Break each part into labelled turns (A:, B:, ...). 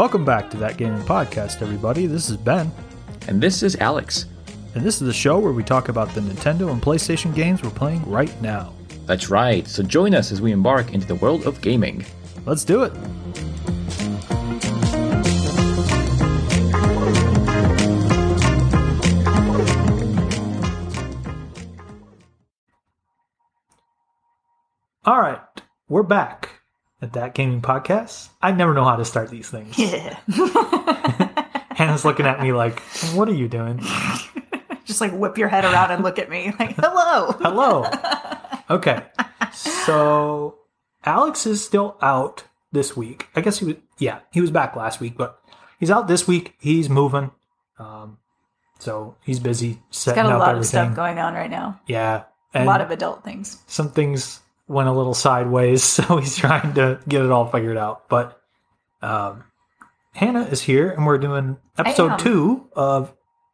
A: Welcome back to That Gaming Podcast, everybody. This is Ben,
B: And this is Alex.
A: and this is the show where we talk about the Nintendo and PlayStation games we're playing right now.
B: That's right, so join us as we embark into the world of gaming.
A: Let's do it. All right, we're back at That Gaming Podcast. I never know how to start these things.
C: Yeah.
A: Hannah's looking at me like, what are you doing?
C: Just like whip your head around and look at me like, hello.
A: Hello. Okay. So Alex is still out this week. I guess he was yeah, he was back last week, but he's out this week. He's moving. Um so he's busy setting
C: Got a
A: up
C: lot of
A: everything.
C: stuff going on right now.
A: yeah.
C: A lot of adult things.
A: some things went a little sideways, so he's trying to get it all figured out. But um Hannah is here and we're doing episode two of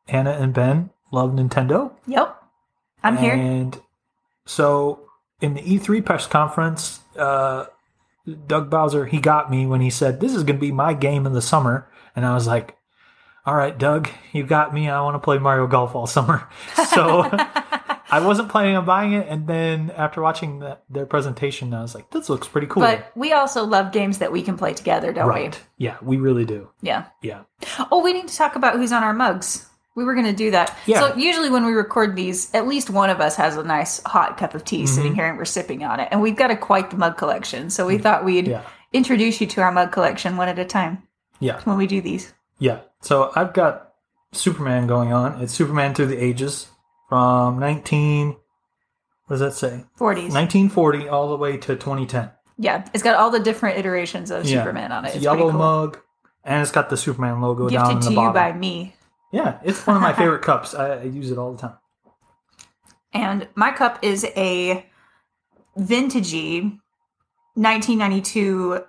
A: Hannah and Ben Love Nintendo.
C: Yep. I'm here.
A: And so in the E3 press conference, uh, Doug Bowser, he got me when he said, This is going to be my game in the summer. And I was like, All right, Doug, you got me. I want to play Mario Golf all summer. So I wasn't planning on buying it. And then after watching the, their presentation, I was like, This looks pretty cool.
C: But we also love games that we can play together, don't
A: right. Yeah, we really do.
C: Yeah.
A: Yeah.
C: Oh, we need to talk about who's on our mugs. We were going to do that.
A: Yeah.
C: So usually when we record these, at least one of us has a nice hot cup of tea
A: Mm-hmm.
C: sitting here and we're sipping on it. And we've got a quite the mug collection. So we thought we'd.
A: Yeah.
C: introduce you to our mug collection one at a time
A: Yeah.
C: when we do these.
A: Yeah. So I've got Superman going on. It's Superman through the ages from 19. What does that say?
C: 40s.
A: 1940 all the way to 2010.
C: Yeah, it's got all the different iterations of
A: Yeah.
C: Superman on it.
A: It's
C: It's
A: yellow
C: cool.
A: mug, and it's got the Superman logo down in
C: Gifted
A: the
C: to you by me.
A: Yeah, it's one of my favorite cups. I, I use it all the time.
C: And my cup is a vintagey 1992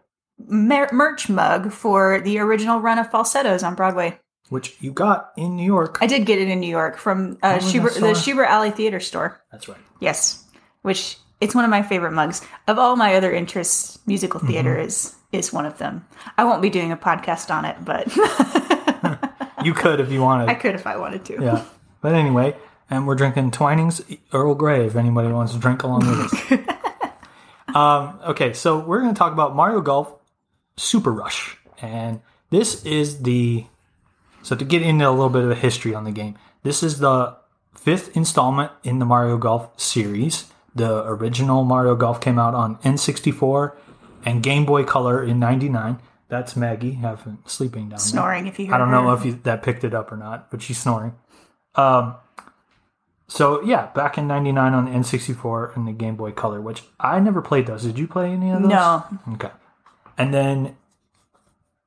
C: mer- merch mug for the original run of falsettos on Broadway.
A: Which you got in New York.
C: I did get it in New York from uh,
A: the Shubert,
C: the Shubert Alley Theater Store.
A: That's right.
C: Yes, which it's one of my favorite mugs. Of all my other interests, musical
A: Mm-hmm.
C: theater is is one of them. I won't be doing a podcast on it, but
A: You could if you wanted.
C: I could if I wanted to.
A: yeah. But anyway, and we're drinking Twinings Earl Grey if anybody wants to drink along with us. um, okay, so we're going to talk about Mario Golf Super Rush. And this is the. So to get into a little bit of a history on the game, this is the fifth installment in the Mario Golf series. The original Mario Golf came out on N64 and Game Boy Color in 99. That's Maggie having sleeping down there.
C: Snoring if you hear
A: I don't know
C: her.
A: if you, that picked it up or not, but she's snoring. Um, so yeah, back in '99 on the N64 and the Game Boy Color, which I never played those. Did you play any of those?
C: No.
A: Okay. And then,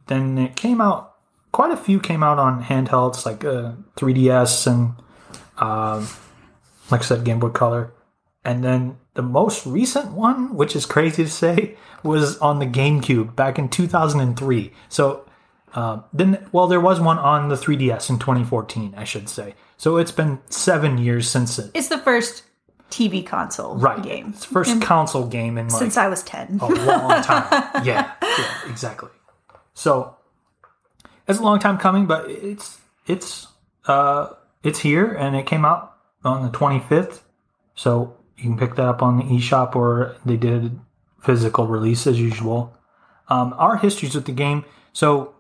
A: then it came out. Quite a few came out on handhelds like uh, 3DS and, um, like I said, Game Boy Color. And then the most recent one, which is crazy to say, was on the GameCube back in 2003. So um, then, well, there was one on the 3DS in 2014, I should say. So it's been seven years since it.
C: It's the first TV console
A: Right.
C: game
A: It's the first console game in like
C: since I was 10.
A: a long time. yeah, yeah, exactly. So it's a long time coming, but it's it's uh it's here and it came out on the 25th. So you can pick that up on the eShop or they did physical release as usual. Um, our histories with the game. So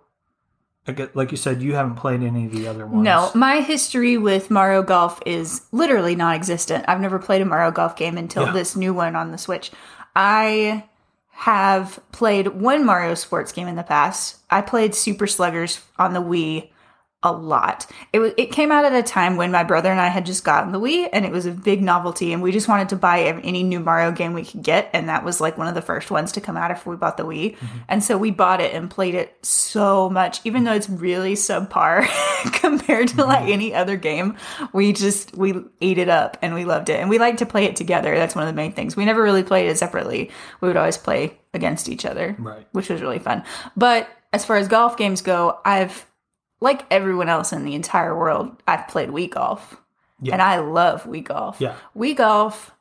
A: like you said, you haven't played any of the other ones.
C: No, my history with Mario Golf is literally non existent. I've never played a Mario Golf game until
A: Yeah.
C: this new one on the Switch. I have played one Mario sports game in the past. I played Super Sluggers on the Wii a lot. It was it came out at a time when my brother and I had just gotten the Wii and it was a big novelty and we just wanted to buy any new Mario game we could get and that was like one of the first ones to come out after we bought the Wii. Mm-hmm. And so we bought it and played it so much even though it's really subpar compared to like mm-hmm. any other game. We just we ate it up and we loved it. And we like to play it together. That's one of the main things. We never really played it separately. We would always play against each other
A: Right.
C: which was really fun. But as far as golf games go, I've like everyone else in the entire world, I've played Wii golf.
A: Yeah.
C: And I love Wii golf.
A: Yeah.
C: Wii golf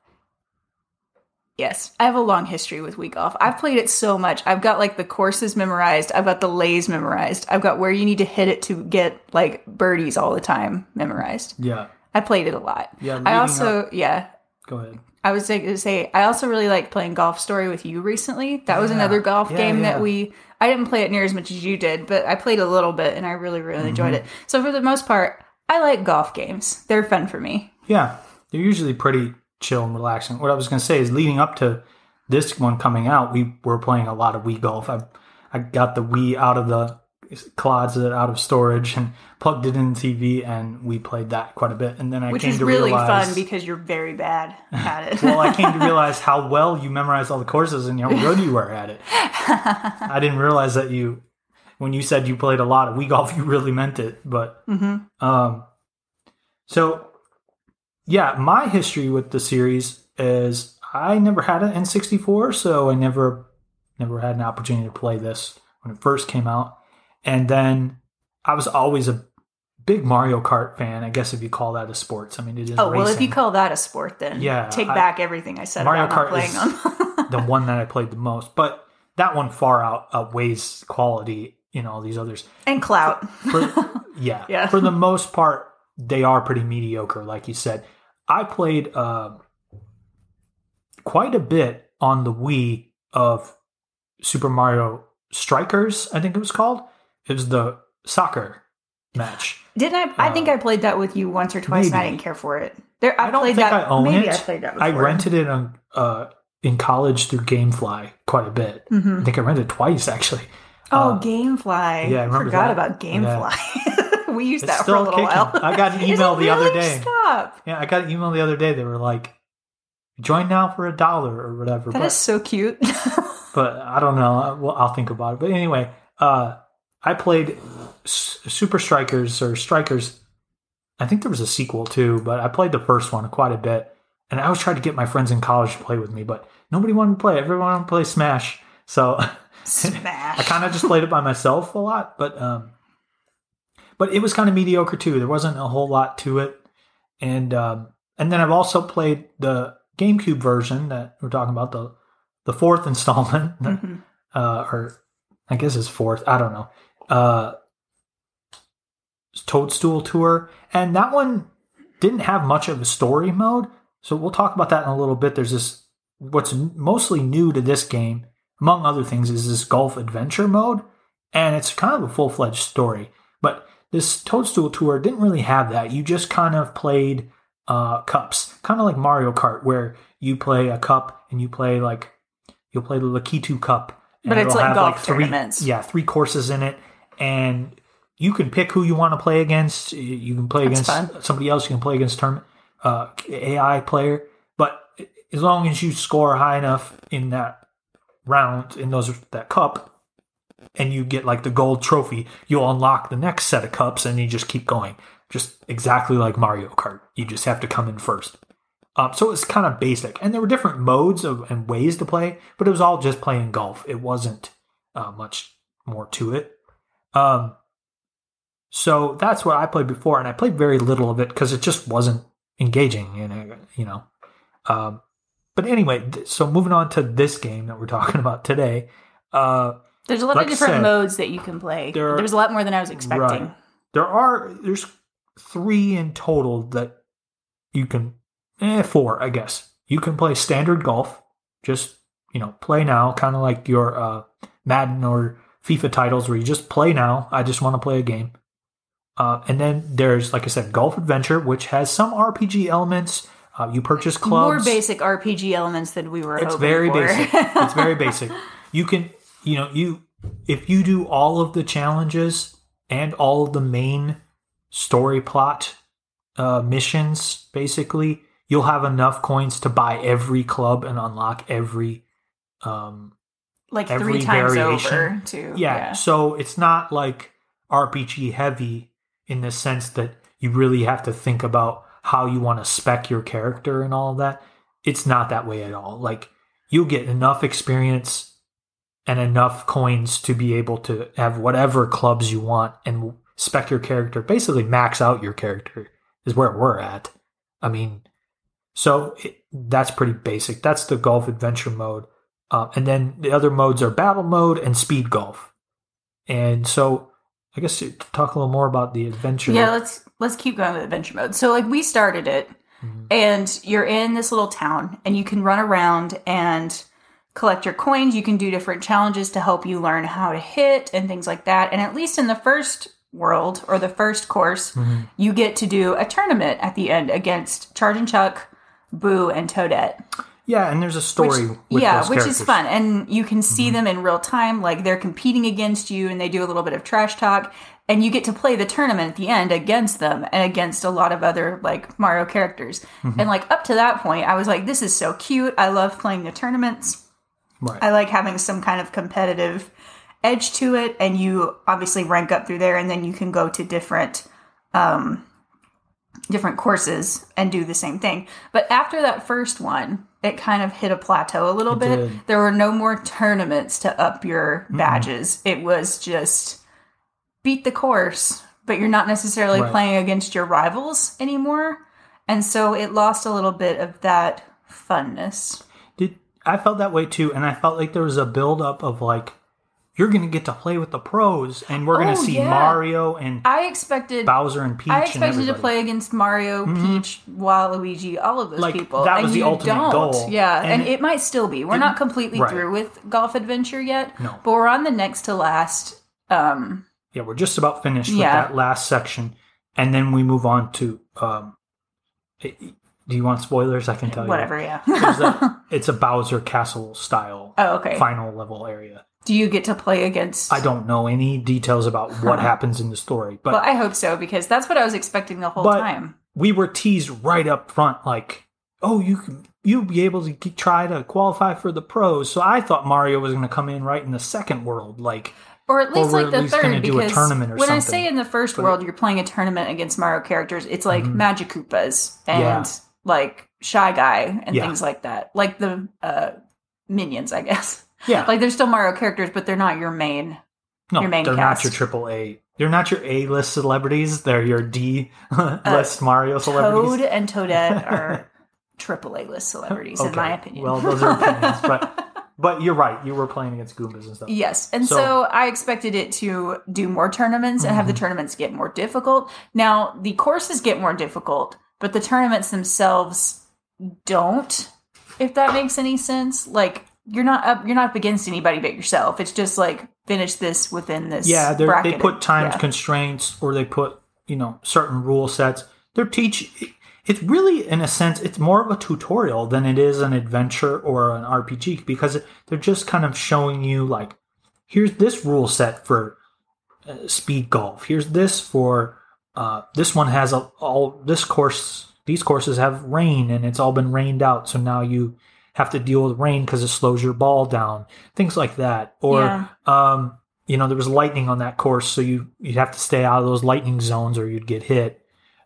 C: Yes, I have a long history with Wii Golf. I've played it so much. I've got like the courses memorized. I've got the lays memorized. I've got where you need to hit it to get like birdies all the time memorized.
A: Yeah.
C: I played it a lot.
A: Yeah,
C: I also, yeah,
A: Go ahead.
C: I was going to say, I also really like playing Golf Story with you recently. That was another golf
A: Yeah,
C: game
A: yeah.
C: that we, I didn't play it near as much as you did, but I played a little bit and I really, really enjoyed
A: Mm-hmm.
C: it. So for the most part, I like golf games. They're fun for me.
A: Yeah, they're usually pretty chill and relaxing. What I was going to say is, leading up to this one coming out, we were playing a lot of Wii Golf. I I got the Wii out of the closet, out of storage, and plugged it in the TV, and we played that quite a bit. And then I
C: Which
A: came
C: is
A: to
C: really
A: realize,
C: fun because you're very bad at it.
A: well, I came to realize how well you memorized all the courses and how good you were at it. I didn't realize that you, when you said you played a lot of Wii Golf, you really meant it. But um, so yeah, my history with the series is I never had an N64, so I never never had an opportunity to play this when it first came out. And then I was always a big Mario Kart fan. I guess if you call that a sports, I mean it is.
C: oh, well, if you call that a sport, then
A: Yeah,
C: take
A: I-
C: back everything I said
A: Mario Kart
C: playing
A: is- the one that I played the most, but that one far out outweighs quality in all these others.
C: and clout.
A: For, yeah,
C: Yeah.
A: For the most part, they are pretty mediocre, like you said. I played uh, quite a bit on the Wii of Super Mario Strikers. I think it was called. It was the soccer match.
C: Didn't I? I think I played that with you once or twice, and I
A: Uh, maybe.
C: didn't care for it. There, I,
A: I don't
C: played
A: think
C: that.
A: I own
C: maybe
A: it.
C: I played that.
A: I rented it on uh, in college through GameFly quite a bit. I think I rented it twice actually.
C: Oh, GameFly.
A: yeah, I remember
C: forgot
A: that.
C: about GameFly. we used
A: It's
C: that for a
A: still
C: little
A: kicking.
C: while.
A: I got an
C: Is it
A: email the other
C: really?
A: day.
C: Stop.
A: Yeah, I got an email the other day. They were like, "Join now for a dollar or whatever."
C: That
A: but,
C: is so cute.
A: but I don't know. I- Well, I'll think about it. But anyway, uh, I played S- Super Strikers or Strikers. I think there was a sequel too, but I played the first one quite a bit. And I always tried to get my friends in college to play with me, but nobody wanted to play. Everyone wanted to play Smash. So
C: Smash.
A: I kind of just played it by myself a lot, but um, but it was kind of mediocre too. There wasn't a whole lot to it, and um, and then I've also played the GameCube version that we're talking about the the fourth installment, uh, or I guess it's fourth. I don't know. Uh, Toadstool Tour, and that one didn't have much of a story mode. So we'll talk about that in a little bit. There's this what's mostly new to this game, among other things, is this golf adventure mode, and it's kind of a full fledged story. But this Toadstool Tour didn't really have that. You just kind of played uh, cups, kind of like Mario Kart, where you play a cup and you play like you'll play the Lakitu Cup. and
C: But it's like golf
A: three,
C: tournaments.
A: Yeah, three courses in it, and you can pick who you want to play against. You can play
C: That's
A: against
C: fun.
A: somebody else. You can play against term uh, AI player. But as long as you score high enough in that round in those that cup, and you get like the gold trophy, you'll unlock the next set of cups, and you just keep going. Just exactly like Mario Kart. You just have to come in first. Um, so it's kind of basic, and there were different modes of and ways to play, but it was all just playing golf. It wasn't uh, much more to it. Um, so that's what I played before, and I played very little of it because it just wasn't engaging, and uh, you know. Um, but anyway, th- so moving on to this game that we're talking about today. Uh,
C: There's a lot
A: Like
C: of different
A: said,
C: modes that you can play.
A: there are-
C: There's a lot more than I was expecting.
A: Right. There are there's three in total that you can eh, four, I guess. You can play standard golf, just you know, play now, kind of like your uh, Madden or FIFA titles where you just play now. I just want to play a game. Uh, and then there's, like I said, Golf Adventure, which has some RPG elements. Uh, you purchase clubs.
C: More basic RPG elements than we were
A: It's very
C: for.
A: basic. It's very basic. You can, you know, you if you do all of the challenges and all of the main story plot uh, missions, basically, you'll have enough coins to buy every club and unlock every. Um,
C: like
A: Every
C: three times
A: variation.
C: over, too.
A: yeah, so it's not like RPG heavy in the sense that you really have to think about how you want to spec your character and all of that. It's not that way at all. Like you'll get enough experience and enough coins to be able to have whatever clubs you want and spec your character. Basically, max out your character is where we're at. I mean, So it, that's pretty basic. That's the golf adventure mode. Uh, and then the other modes are battle mode and speed golf. And so I guess to talk a little more about the adventure.
C: Yeah, let's let's keep going with adventure mode. So like we started it
A: Mhm.
C: and you're in this little town and you can run around and collect your coins. You can do different challenges to help you learn how to hit and things like that. And at least in the first world or the first course,
A: Mhm.
C: you get to do a tournament at the end against Chargin Chuck, Boo, and Toadette.
A: Yeah, and there's a story
C: Which- yeah, which
A: characters.
C: is fun, and you can see
A: Mm-hmm.
C: them in real time. Like they're competing against you, and they do a little bit of trash talk, and you get to play the tournament at the end against them and against a lot of other like Mario characters.
A: Mm-hmm.
C: And like up to that point, I was like, "This is so cute. I love playing the tournaments.
A: Right.
C: I like having some kind of competitive edge to it." And you obviously rank up through there, and then you can go to different um, different courses and do the same thing. But after that first one, it kind of hit a plateau a little
A: It
C: bit.
A: did.
C: There were no more tournaments to up your badges. It was just beat the course, but you're not necessarily
A: Right.
C: playing against your rivals anymore. And so it lost a little bit of that funness.
A: Did I felt that way too, and I felt like there was a build up of like you're going to get to play with the pros, and we're going
C: Oh,
A: to see
C: yeah.
A: Mario and
C: I expected
A: Bowser and Peach.
C: I
A: and
C: expected to.
A: Mm-hmm.
C: play against Mario, Peach, Waluigi, all of those
A: Like,
C: people.
A: that
C: and
A: was the
C: you
A: ultimate
C: don't.
A: goal.
C: Yeah,
A: And
C: and, it, might still be. We're not completely
A: right.
C: through with Golf Adventure yet.
A: No.
C: But we're on the next to last. Um,
A: Yeah, we're just about finished
C: Yeah.
A: with that last section, and then we move on to. Um, it- do you want spoilers? I can tell you.
C: whatever, yeah.
A: a- it's a Bowser Castle style
C: oh, okay.
A: final level area.
C: Do you get to play against?
A: I don't know any details about what happens in the story, but
C: Well, I hope so because that's what I was expecting the whole
A: But-
C: time.
A: we were teased right up front, like, "Oh, you can you'll be able to g- try to qualify for the pros." So I thought Mario was going to come in right in the second world, like,
C: Or at least
A: we're
C: like the third,
A: do a
C: because
A: tournament or
C: when I say in the first
A: But-
C: world you're playing a tournament against Mario characters, it's like
A: Mhm.
C: Magikoopas and
A: Yeah.
C: like Shy Guy and
A: Yeah.
C: things like that, like the uh, minions, I guess.
A: Yeah,
C: Like they're still Mario characters, but they're not your main.
A: no,
C: your main
A: they're
C: cast.
A: not your triple A. They're not your A list celebrities. They're your D list Mario celebrities.
C: Uh, Toad and Toadette are triple A list celebrities, in my opinion.
A: Well, those are opinions, but but you're right. You were playing against Goombas and stuff.
C: Yes. And
A: So-
C: so, I expected it to do more tournaments and have
A: Mm-hmm.
C: the tournaments get more difficult. Now, the courses get more difficult, but the tournaments themselves don't, if that makes any sense. Like, you're not up you're not up against anybody but yourself. It's just like finish this within this
A: Yeah, they're, they put time
C: Yeah.
A: constraints or they put you know certain rule sets. They're teach. It's really, in a sense, it's more of a tutorial than it is an adventure or an RPG because they're just kind of showing you like, here's this rule set for uh, speed golf. Here's this for uh, this one has a, all this course. These courses have rain and it's all been rained out, so now you have to deal with rain because it slows your ball down. Things like that, or
C: Yeah.
A: um, you know, there was lightning on that course, so you you'd have to stay out of those lightning zones or you'd get hit.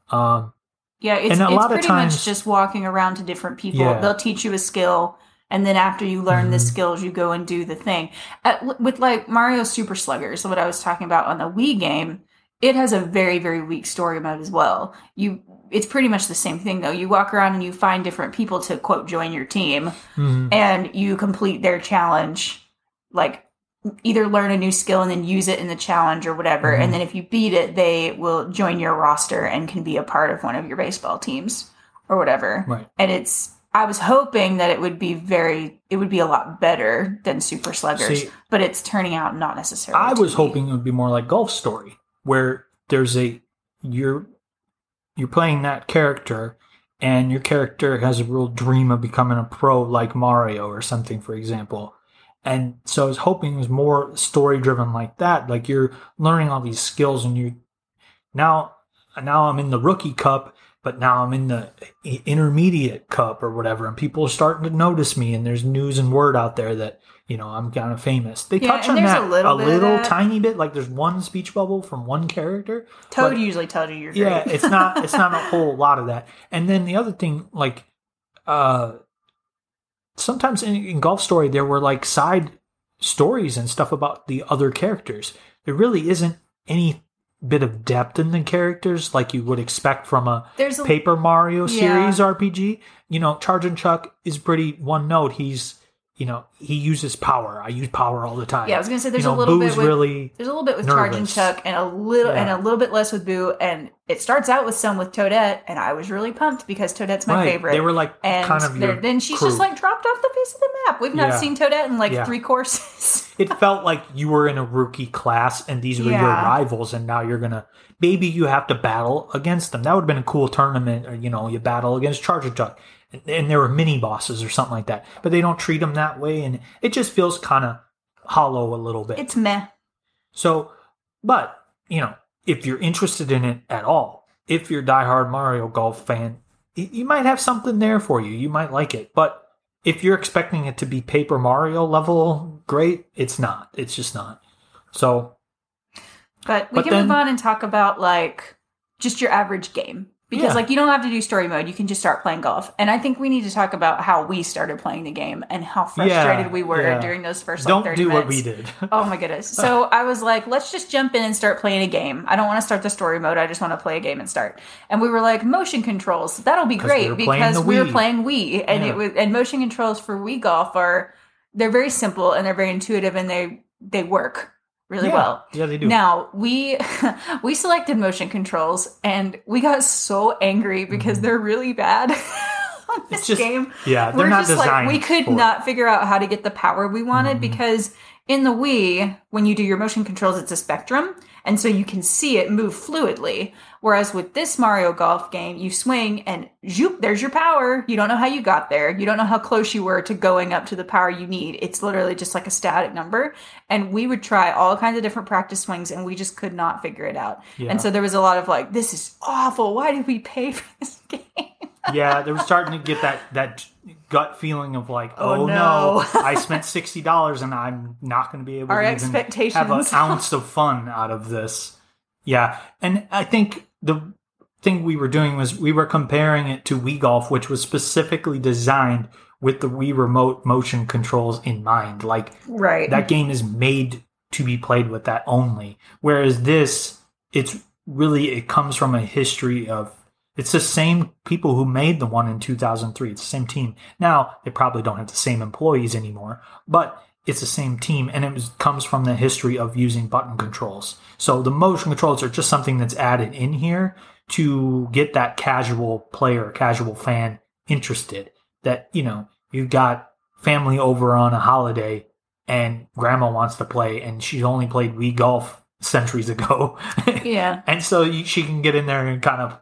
A: Um,
C: Yeah, it's,
A: And a
C: it's
A: lot of times-
C: much just walking around to different people.
A: Yeah.
C: They'll teach you a skill, and then after you learn the
A: Mhm.
C: skills, you go and do the thing. At, with like Mario Super Sluggers, what I was talking about on the Wii game, it has a very very weak story mode as well. You, it's pretty much the same thing though. You walk around and you find different people to quote join your team,
A: mhm.
C: and you complete their challenge, like either learn a new skill and then use it in the challenge or whatever.
A: Mhm.
C: And then if you beat it, they will join your roster and can be a part of one of your baseball teams or whatever.
A: Right.
C: And it's, I was hoping that it would be very, it would be a lot better than Super Sluggers,
A: See,
C: but it's turning out not necessarily.
A: I was
C: be.
A: hoping it would be more like Golf Story, where there's a you're you're playing that character, and your character has a real dream of becoming a pro, like Mario or something, for example. And so I was hoping it was more story driven like that. Like you're learning all these skills, and you now now I'm in the rookie cup, but now I'm in the intermediate cup or whatever, and people are starting to notice me, and there's news and word out there that you know I'm kind of famous. They
C: Yeah,
A: touch on that
C: a little of that.
A: tiny bit, like there's one speech bubble from one character.
C: Toad usually tells you you're great.
A: Yeah, it's not it's not a whole lot of that. And then the other thing, like, uh, sometimes in, in Golf Story there were like side stories and stuff about the other characters. There really isn't any bit of depth in the characters, like you would expect from a
C: There's a
A: Paper Mario
C: Yeah.
A: series RPG. You know, Chargin Chuck is pretty one note. He's, you know, he uses power. I use power all the time.
C: yeah. I was gonna say there's
A: you know,
C: a little
A: Boo's
C: bit with
A: really
C: there's a little bit with Charge and. Chuck and a little and a little bit less with Boo. And it starts out with some with Toadette, and I was really pumped because Toadette's my
A: right.
C: favorite.
A: They were like
C: and
A: kind of
C: then she's
A: crew.
C: just like dropped off the face of the map. We've not
A: Yeah.
C: seen Toadette in like
A: Yeah.
C: three courses.
A: it felt like you were in a rookie class and these were your rivals and now you're gonna maybe you have to battle against them that would have been a cool tournament or you know you battle against chargin chuck and, and there were mini bosses or something like that but they don't treat them that way and it just feels kind of hollow a little bit.
C: It's meh.
A: so but you know if you're interested in it at all if you're a diehard mario golf fan you might have something there for you. You might like it. But if you're expecting it to be paper mario level great. It's not. It's just not. So
C: But we
A: But
C: can
A: then-
C: move on and talk about like just your average game. Because
A: Yeah.
C: like you don't have to do story mode, you can just start playing golf. And I think we need to talk about how we started playing the game and how frustrated we were
A: yeah.
C: during those first like
A: don't
C: 30
A: do
C: minutes.
A: what we did
C: Oh my goodness. So I was like, let's just jump in and start playing a game. I don't want to start the story mode. I just want to play a game and start. And we were like, motion controls. That'll be great
A: we
C: because we were playing Wii and
A: Yeah.
C: it was and motion controls for Wii golf are they're very simple and they're very intuitive and they they work really
A: yeah.
C: well.
A: yeah they do
C: Now we we selected motion controls and we got so angry because they're really bad on this
A: Mm-hmm. It's just-
C: game.
A: yeah they're
C: We're
A: not
C: just like
A: designed
C: we could
A: for it.
C: not figure out how to get the power we wanted
A: Mhm.
C: because in the Wii, when you do your motion controls, it's a spectrum, and so you can see it move fluidly. Whereas with this Mario Golf game, you swing and zoop, there's your power. You don't know how you got there. You don't know how close you were to going up to the power you need. It's literally just like a static number. And we would try all kinds of different practice swings, and we just could not figure it out.
A: Yeah.
C: And so there was a lot of like, this is awful. Why did we pay for this game?
A: yeah they were starting to get that that gut feeling of like
C: Oh,
A: oh,
C: no.
A: no. i spent $60 and i'm not going to be able
C: Our
A: to even have an ounce of fun out of this yeah and i think the thing we were doing was we were comparing it to wii golf which was specifically designed with the wii remote motion controls in mind. Like
C: Right.
A: that game is made to be played with that only. Whereas this it's really it comes from a history of it's the same people who made the one in 2003 it's the same team. Now they probably don't have the same employees anymore but it's the same team and it was, comes from the history of using button controls so the motion controls are just something that's added in here to get that casual player casual fan interested that you know you've got family over on a holiday and grandma wants to play and she only played Wii golf centuries ago.
C: yeah.
A: and so you, she can get in there and kind of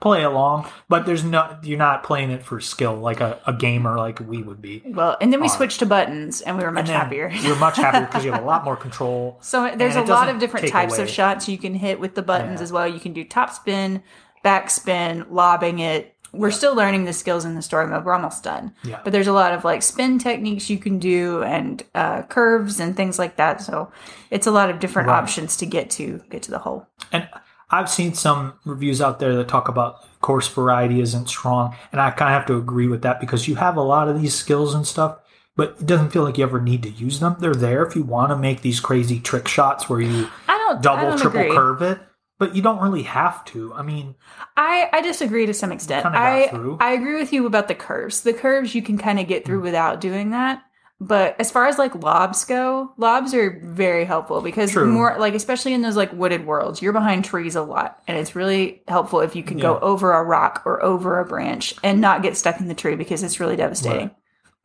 A: play along, but there's no, you're not playing it for skill like a, a gamer like we would be.
C: Well, and then we switched to buttons, and we were much happier.
A: You're much happier because you have a lot more control.
C: So there's a lot of different types
A: away.
C: of shots you can hit with the buttons
A: Yeah.
C: as well. You can do top spin, back spin, lobbing it. We're still learning the skills in the story mode. We're almost done.
A: Yeah.
C: But there's a lot of like spin techniques you can do and uh, curves and things like that. So it's a lot of different
A: Right.
C: options to get to get to the hole.
A: And I've seen some reviews out there that talk about course variety isn't strong, and I kind of have to agree with that because you have a lot of these skills and stuff, but it doesn't feel like you ever need to use them. They're there if you want to make these crazy trick shots where you
C: I don't I
A: double,
C: don't
A: triple
C: agree.
A: curve it, but you don't really have to. I mean,
C: I, I disagree to some extent. I. I agree with you about the curves. The curves you can kind of get
A: Mm.
C: through without doing that. But as far as like lobs go, lobs are very helpful because
A: True.
C: more like especially in those like wooded worlds, you're behind trees a lot, and it's really helpful if you can go over a rock or over a branch and not get stuck in the tree because it's really devastating.
A: Right.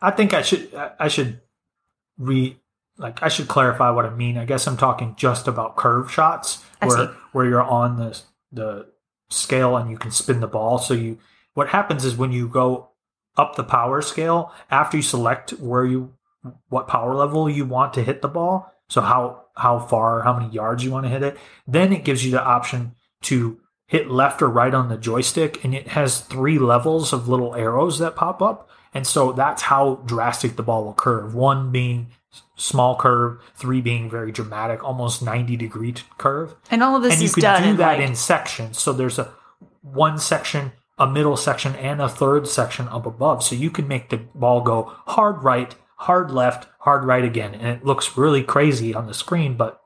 A: I think I should I- I should re like I should clarify what I mean. I guess I'm talking just about curve shots where where you're on the the scale and you can spin the ball. So you what happens is when you go up the power scale after you select where you what power level you want to hit the ball, so how how far, how many yards you want to hit it, then it gives you the option to hit left or right on the joystick and it has three levels of little arrows that pop up. And so that's how drastic the ball will curve. One being small curve, three being very dramatic, almost 90 degree curve
C: And all of this
A: and you
C: is
A: can
C: done
A: do
C: in
A: that
C: like,
A: in sections. So there's a one section, a middle section, and a third section up above. So you can make the ball go hard right, hard left, hard right again, and it looks really crazy on the screen. But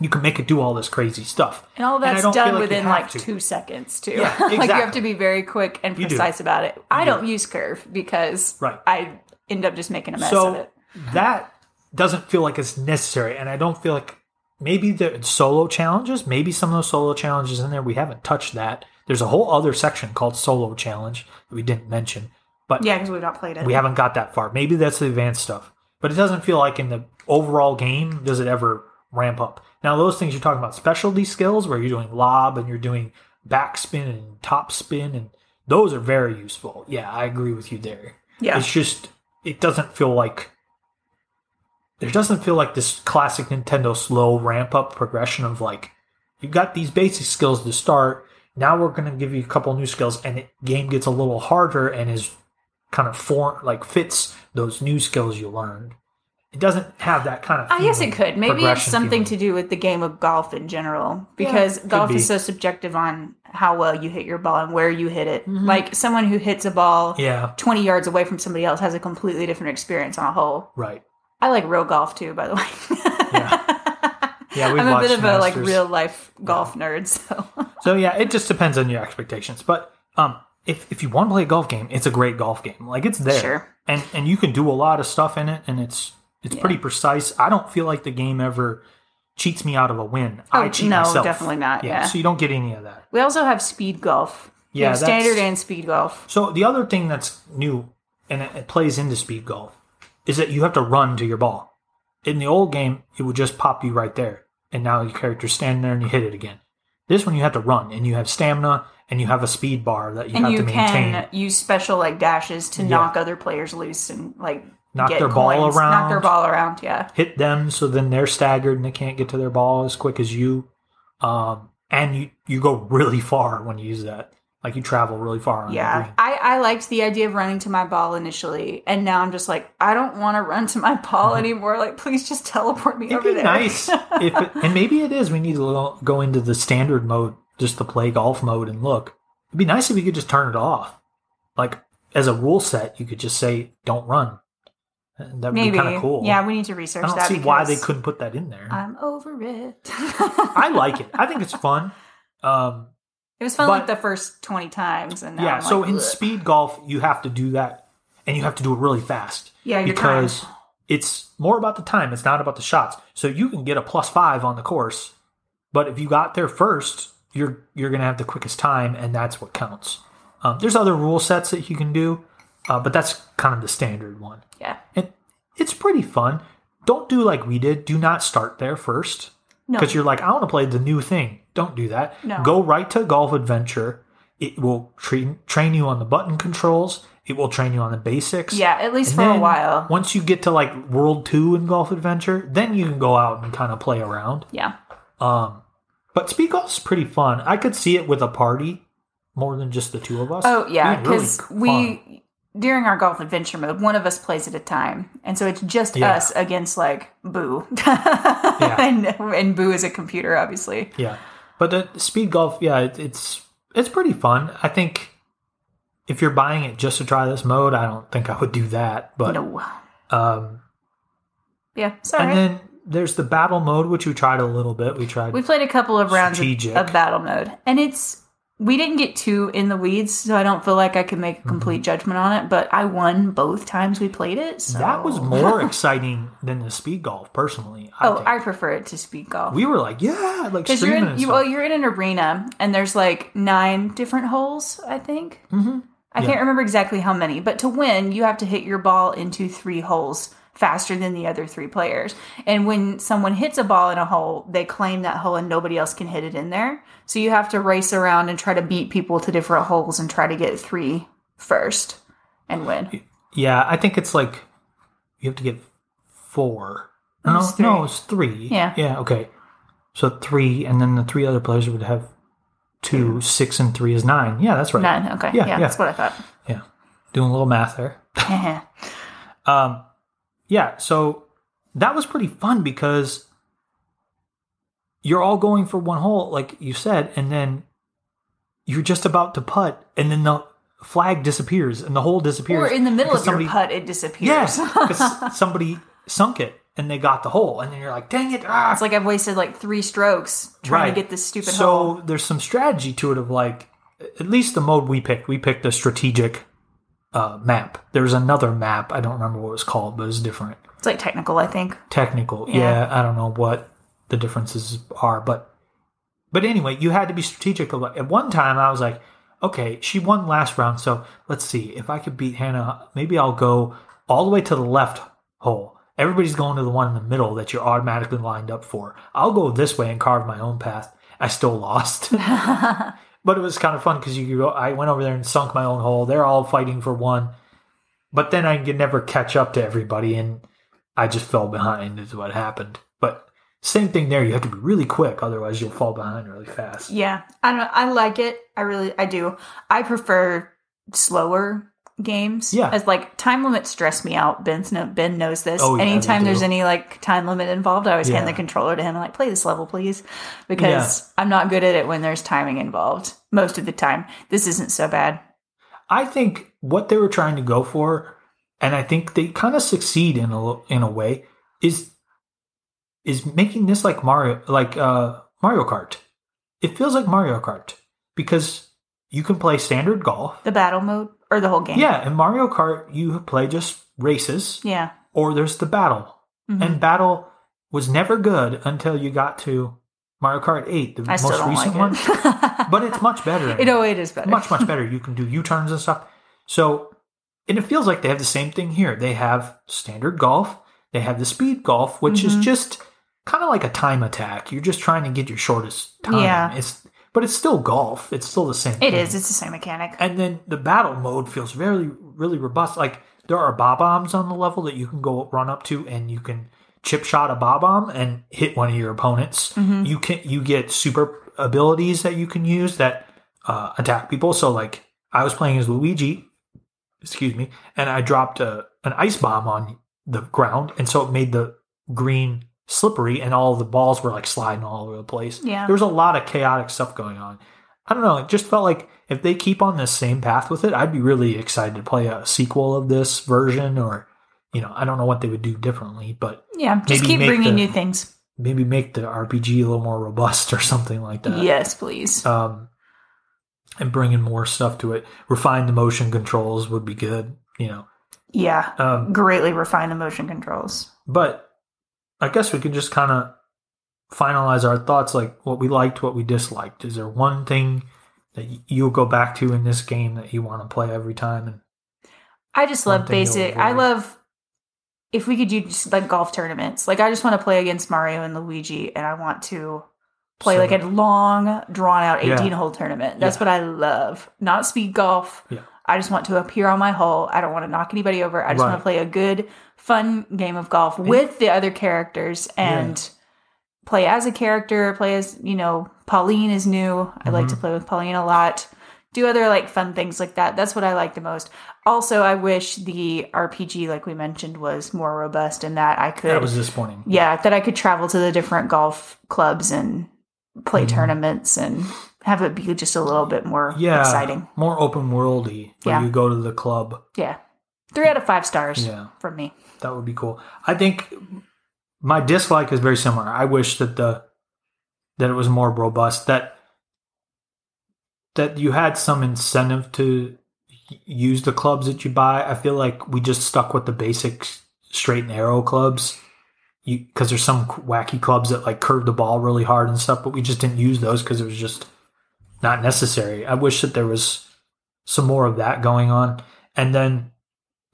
A: you can make it do all this crazy stuff.
C: And all that's
A: don't
C: done
A: like
C: within like
A: to.
C: two seconds too.
A: Yeah, exactly.
C: like you have to be very quick and precise about it. I
A: do.
C: don't use curve because
A: Right.
C: I end up just making a mess of it.
A: that doesn't feel like it's necessary and i don't feel like maybe the solo challenges maybe some of those solo challenges in there we haven't touched that there's a whole other section called solo challenge that we didn't mention but
C: Yeah, because we've not played it.
A: we haven't got that far maybe that's the advanced stuff but it doesn't feel like in the overall game does it ever ramp up now those things you're talking about specialty skills where you're doing lob and you're doing backspin and top spin and those are very useful yeah i agree with you there
C: Yeah.
A: it's just it doesn't feel like there doesn't feel like this classic Nintendo slow ramp up progression of like you've got these basic skills to start. Now we're going to give you a couple new skills, and the game gets a little harder and is kind of form like fits those new skills you learned. It doesn't have that kind of.
C: I guess it could. Maybe it's something
A: feeling.
C: to do with the game of golf in general, because
A: could
C: golf
A: be.
C: is so subjective on how well you hit your ball and where you hit it. Like someone who hits a ball
A: Mm-hmm. Yeah,
C: 20 yards away from somebody else has a completely different experience on a hole.
A: right.
C: I like real golf too, by the way.
A: Yeah, we've
C: I'm a bit of a like real life golf nerd, so
A: So yeah, it just depends on your expectations. But um, if if you want to play a golf game, it's a great golf game. Like it's there,
C: Sure.
A: and and you can do a lot of stuff in it, and it's it's pretty precise. I don't feel like the game ever cheats me out of a win. Oh, I
C: Oh,
A: cheat
C: no,
A: myself.
C: definitely not, yeah.
A: so you don't get any of that.
C: we also have speed golf.
A: Yeah,
C: standard and speed golf.
A: So the other thing that's new, and it, it plays into speed golf, is that you have to run to your ball. In the old game, it would just pop you right there, and now your character's standing there and you hit it again. This one you have to run, and you have stamina, and you have a speed bar that you
C: And
A: have
C: you
A: to maintain.
C: can use special like dashes to knock other players loose and like
A: Knock
C: get
A: their ball
C: coins. Knock their
A: around.
C: ball around, yeah.
A: hit them so then they're staggered and they can't get to their ball as quick as you. Um, and you, you go really far when you use that. Like you travel really far
C: Yeah. I, I liked the idea of running to my ball initially, and now I'm just like, I don't want to run to my ball anymore. Like, please just teleport me
A: It'd
C: over
A: be
C: there.
A: nice if, it, and maybe it is. We need to go into the standard mode just to play golf mode and look. It'd be nice if you could just turn it off. Like as a rule set, you could just say don't run. And That'd
C: Maybe,
A: be kind of cool.
C: yeah, we need to research
A: I don't
C: that.
A: see why they couldn't put that in there.
C: I'm over it.
A: I like it. I think it's fun. Um,
C: It was fun
A: But-
C: like the first twenty times, and now
A: yeah. So in
C: "Ugh."
A: speed golf, you have to do that, and you have to do it really fast.
C: Yeah,
A: because it's more about the time. It's not about the shots. So you can get a plus five on the course, but if you got there first, you're you're gonna have the quickest time, and that's what counts. Um, there's other rule sets that you can do, uh, but that's kind of the standard one.
C: yeah,
A: And it's pretty fun. Don't do like we did. Do not start there first
C: no,
A: because you're like, I want to play the new thing. Don't do that.
C: No.
A: Go right to Golf Adventure. It will train train you on the button controls. It will train you on the basics.
C: yeah, at least
A: And
C: for a while.
A: Once you get to like World Two in Golf Adventure, then you can go out and kind of play around.
C: Yeah,
A: Um, but speed golf's pretty fun. I could see it with a party more than just the two of us.
C: Oh yeah,
A: Being really
C: because we during our golf adventure mode, one of us plays at a time, and so it's just
A: Yeah.
C: us against like Boo, and and Boo is a computer, obviously.
A: yeah, but the the speed golf, yeah, it, it's it's pretty fun. I think if you're buying it just to try this mode, I don't think I would do that. But
C: No,
A: um,
C: yeah, sorry.
A: and then there's the battle mode, which we tried a little bit. We tried.
C: we played a couple of rounds of,
A: Strategic.
C: of battle mode, and it's we didn't get too in the weeds, so I don't feel like I can make a complete judgment on it. But I won both times we played it. So.
A: that was more exciting than the speed golf, personally. I
C: Oh,
A: think.
C: I prefer it to speed golf.
A: we were like, yeah, like
C: Because you're in, you, well, you're in an arena, and there's like nine different holes. I think. Mm-hmm. I
A: Yeah.
C: can't remember exactly how many, but to win, you have to hit your ball into three holes faster than the other three players. And when someone hits a ball in a hole, they claim that hole, and nobody else can hit it in there. So you have to race around and try to beat people to different holes and try to get three first and win.
A: Yeah, I think it's like you have to get four. No,
C: It's
A: no, it's three.
C: Yeah.
A: Yeah, okay. So three, and then the three other players would have two, six, and three is nine. Yeah, that's right.
C: Nine. Okay.
A: Yeah,
C: Yeah,
A: yeah.
C: that's what I thought.
A: Yeah. Doing a little math there. Um, yeah, so that was pretty fun because you're all going for one hole, like you said, and then you're just about to putt, and then the flag disappears and the hole disappears.
C: or in the middle of
A: somebody-
C: your putt, it disappears.
A: Yes, because somebody sunk it, and they got the hole, and then you're like, dang it! Ah.
C: It's like I've wasted like three strokes trying
A: Right.
C: to get this stupid
A: so
C: hole.
A: there's some strategy to it of like at least the mode we picked we picked a strategic uh, map. There's another map i don't remember what it was called but it was different.
C: It's like technical, I think.
A: technical
C: Yeah.
A: yeah. i don't know what the differences are but but anyway you had to be strategic. About- at one time i was like okay she won last round so let's see. If i could beat hannah maybe i'll go all the way to the left hole. Everybody's going to the one in the middle that you're automatically lined up for. I'll go this way and carve my own path. I still lost but it was kind of fun because you go i went over there and sunk my own hole they're all fighting for one but then i could never catch up to everybody and i just fell behind is what happened but same thing there you have to be really quick otherwise you'll fall behind really fast
C: Yeah, I don't. I like it. I really, I do. I prefer slower games.
A: Yeah.
C: as like time limits stress me out. Ben's no, Ben knows this.
A: Oh, yeah,
C: Anytime there's any like time limit involved, I always hand the controller to him. I'm like, play this level, please, because I'm not good at it when there's timing involved. Most of the time, this isn't so bad.
A: i think what they were trying to go for and i think they kind of succeed in a in a way is is making this like mario like uh mario kart it feels like mario kart because you can play standard golf
C: The battle mode or the whole game.
A: Yeah, in Mario Kart, you play just races,
C: yeah.
A: or there's the battle.
C: Mhm.
A: And battle was never good until you got to Mario Kart 8, the
C: I
A: most recent
C: like
A: one. But it's much better.
C: it, oh, it is better.
A: much, much better. You can do U turns and stuff. So, and it feels like they have the same thing here. They have standard golf, they have the speed golf, which
C: Mhm.
A: is just kind of like a time attack. You're just trying to get your shortest time.
C: Yeah.
A: It's but it's still golf. It's still the same.
C: It
A: thing.
C: is. It's the same mechanic.
A: And then the battle mode feels very, really robust. Like there are Bob-ombs on the level that you can go run up to, and you can chip shot a Bob-omb and hit one of your opponents.
C: Mhm.
A: You can you get super abilities that you can use that uh, attack people. So like I was playing as Luigi, excuse me, and I dropped a, an ice bomb on the ground, and so it made the green slippery, and all the balls were like sliding all over the place.
C: Yeah.
A: There was a lot of chaotic stuff going on. I don't know. It just felt like if they keep on this same path with it, I'd be really excited to play a sequel of this version, or you know, I don't know what they would do differently, but
C: Yeah. Just keep bringing
A: the-
C: new things.
A: maybe make the RPG a little more robust or something like that.
C: yes, please.
A: Um, and bringing more stuff to it. Refine the motion controls would be good, you know.
C: yeah.
A: Um,
C: Greatly refine the motion controls.
A: but I guess we could just kind of finalize our thoughts, like what we liked, what we disliked. Is there one thing that you'll go back to in this game that you want to play every time? And
C: I just love basic. I love if we could do just like golf tournaments. Like I just want to play against Mario and Luigi, and I want to play
A: So-
C: like a long, drawn out
A: Yeah.
C: eighteen hole tournament. That's
A: Yeah.
C: what I love. Not speed golf.
A: Yeah.
C: I just want to appear on my hole. I don't want to knock anybody over. I just want to play a good, fun game of golf with the other characters and play as a character. Play as you know, Pauline is new. I like
A: Mm-hmm.
C: to play with Pauline a lot. Do other like fun things like that. That's what I like the most. Also, I wish the RPG, like we mentioned, was more robust and that I could
A: that was disappointing.
C: yeah, that I could travel to the different golf clubs and play
A: Mhm.
C: tournaments and have it be just a little bit more
A: Yeah,
C: exciting.
A: more open worldy. Where
C: Yeah.
A: you go to the club.
C: Yeah. Three out of five stars
A: Yeah.
C: from me.
A: That would be cool. I think my dislike is very similar. I wish that the that it was more robust. That that you had some incentive to use the clubs that you buy. I feel like we just stuck with the basic straight and arrow clubs. Because there's some wacky clubs that like curve the ball really hard and stuff, but we just didn't use those because it was just not necessary. I wish that there was some more of that going on. And then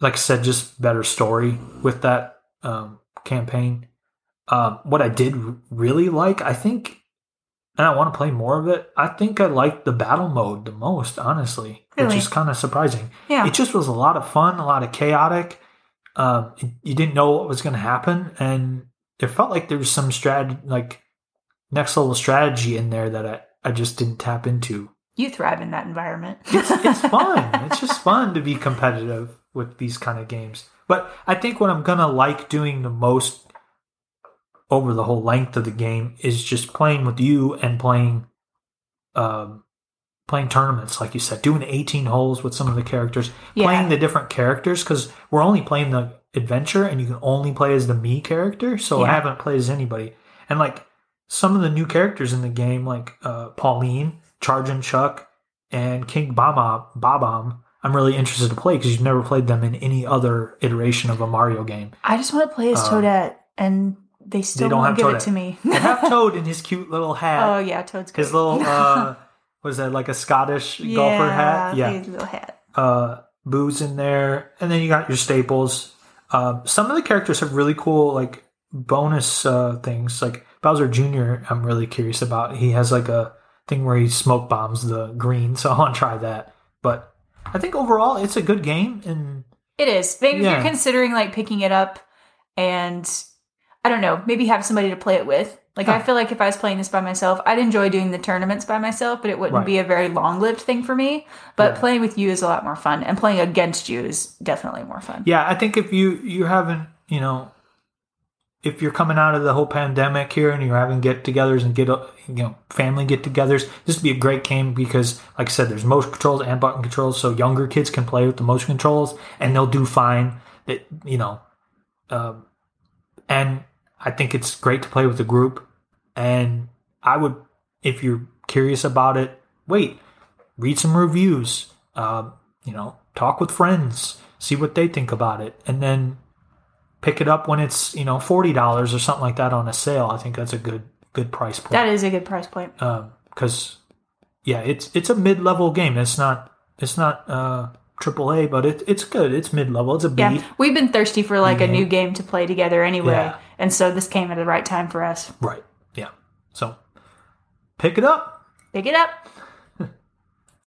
A: like I said, just better story with that um, campaign. Um, what I did really like, I think, and I want to play more of it. I think I liked the battle mode the most, honestly, which
C: Really?
A: is kind of surprising.
C: Yeah.
A: It just was a lot of fun, a lot of chaotic. Um, you didn't know what was going to happen, and it felt like there was some strategy, like next level strategy in there that I, I just didn't tap into.
C: you thrive in that environment.
A: It's, it's fun. it's just fun to be competitive with these kind of games. But I think what I'm gonna like doing the most over the whole length of the game is just playing with you and playing, um, playing tournaments, like you said, doing 18 holes with some of the characters,
C: Yeah.
A: playing the different characters because we're only playing the adventure, and you can only play as the me character. So I haven't played as anybody. And like some of the new characters in the game, like uh, Pauline, Chargin Chuck, and King Bama Babam, I'm really interested to play because you've never played them in any other iteration of a Mario game.
C: I just want to play as Toadette, and they still
A: Um, don't have
C: give
A: Toadette.
C: it to me.
A: They have Toad in his cute little hat.
C: oh yeah, Toad's great.
A: his little uh was that like a Scottish golfer hat? Yeah.
C: his little hat.
A: Uh Boo's in there. And then you got your staples. Um some of the characters have really cool like bonus uh things. Like Bowser Jr. I'm really curious about. He has like a thing where he smoke bombs the green, so I want to try that. But I think overall it's a good game and
C: It is. Maybe if you're considering like picking it up and I don't know, maybe have somebody to play it with. Like I feel like if I was playing this by myself, I'd enjoy doing the tournaments by myself, but it wouldn't
A: Right.
C: be a very long-lived thing for me. But
A: Yeah.
C: playing with you is a lot more fun, and playing against you is definitely more fun.
A: Yeah, I think if you you haven't, you know, if you're coming out of the whole pandemic here and you're having get-togethers and get you know family get-togethers, this would be a great game because, like I said, there's motion controls and button controls, so younger kids can play with the motion controls and they'll do fine. That you know, um, and I think it's great to play with a group. And I would, if you're curious about it, wait, read some reviews. Um, you know, talk with friends, see what they think about it, and then pick it up when it's you know forty dollars or something like that on a sale. I think that's a good good price point.
C: That is a good price point.
A: because yeah, it's it's a mid level game. It's not it's not uh triple A, but it, it's good. It's mid level. It's a B.
C: Yeah, we've been thirsty for like a new game to play together anyway,
A: Yeah.
C: and so this came at the right time for us.
A: Right. Yeah. So pick it up.
C: Pick it up.